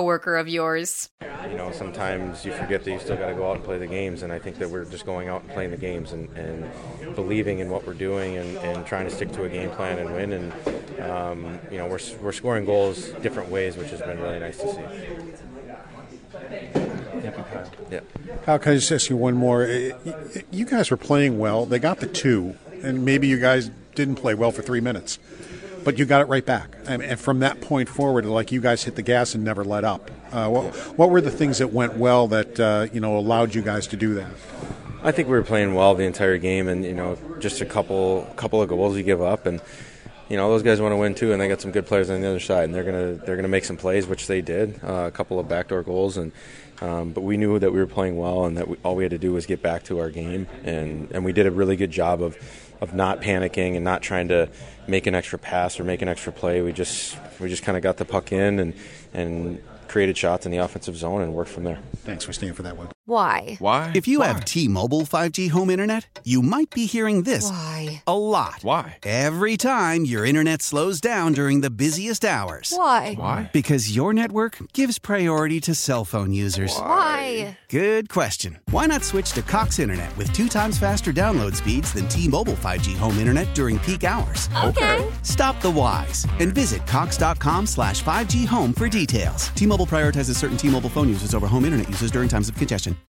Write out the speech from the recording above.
of yours. You know, sometimes you forget that you still got to go out and play the games, and I think that we're just going out and playing the games and, and believing in what we're doing and, and trying to stick to a game plan and win. And um, you know, we're we're scoring goals different ways, which has been really nice to see. Thank you, Kyle. Yeah. Kyle, can I just ask you one more? Uh, You guys were playing well. They got the two, and maybe you guys didn't play well for three minutes, but you got it right back. And from that point forward, like you guys hit the gas and never let up. Uh, what, what were the things that went well that uh, you know allowed you guys to do that? I think we were playing well the entire game, and you know, just a couple couple of goals you give up, and you know those guys want to win too, and they got some good players on the other side, and they're gonna they're gonna make some plays, which they did, uh, a couple of backdoor goals, and um, but we knew that we were playing well, and that we, all we had to do was get back to our game, and and we did a really good job of of not panicking and not trying to make an extra pass or make an extra play. We just we just kind of got the puck in and and created shots in the offensive zone and worked from there. Thanks for staying for that one. Why? Why? If you have T-Mobile 5G home internet, you might be hearing this Why? a lot. Why? Every time your internet slows down during the busiest hours. Why? Why? Because your network gives priority to cell phone users. Why? Good question. Why not switch to Cox Internet with two times faster download speeds than T-Mobile 5G home internet during peak hours? Okay. Stop the whys and visit cox.com slash 5G home for details. T-Mobile prioritizes certain T-Mobile phone users over home internet users during times of congestion.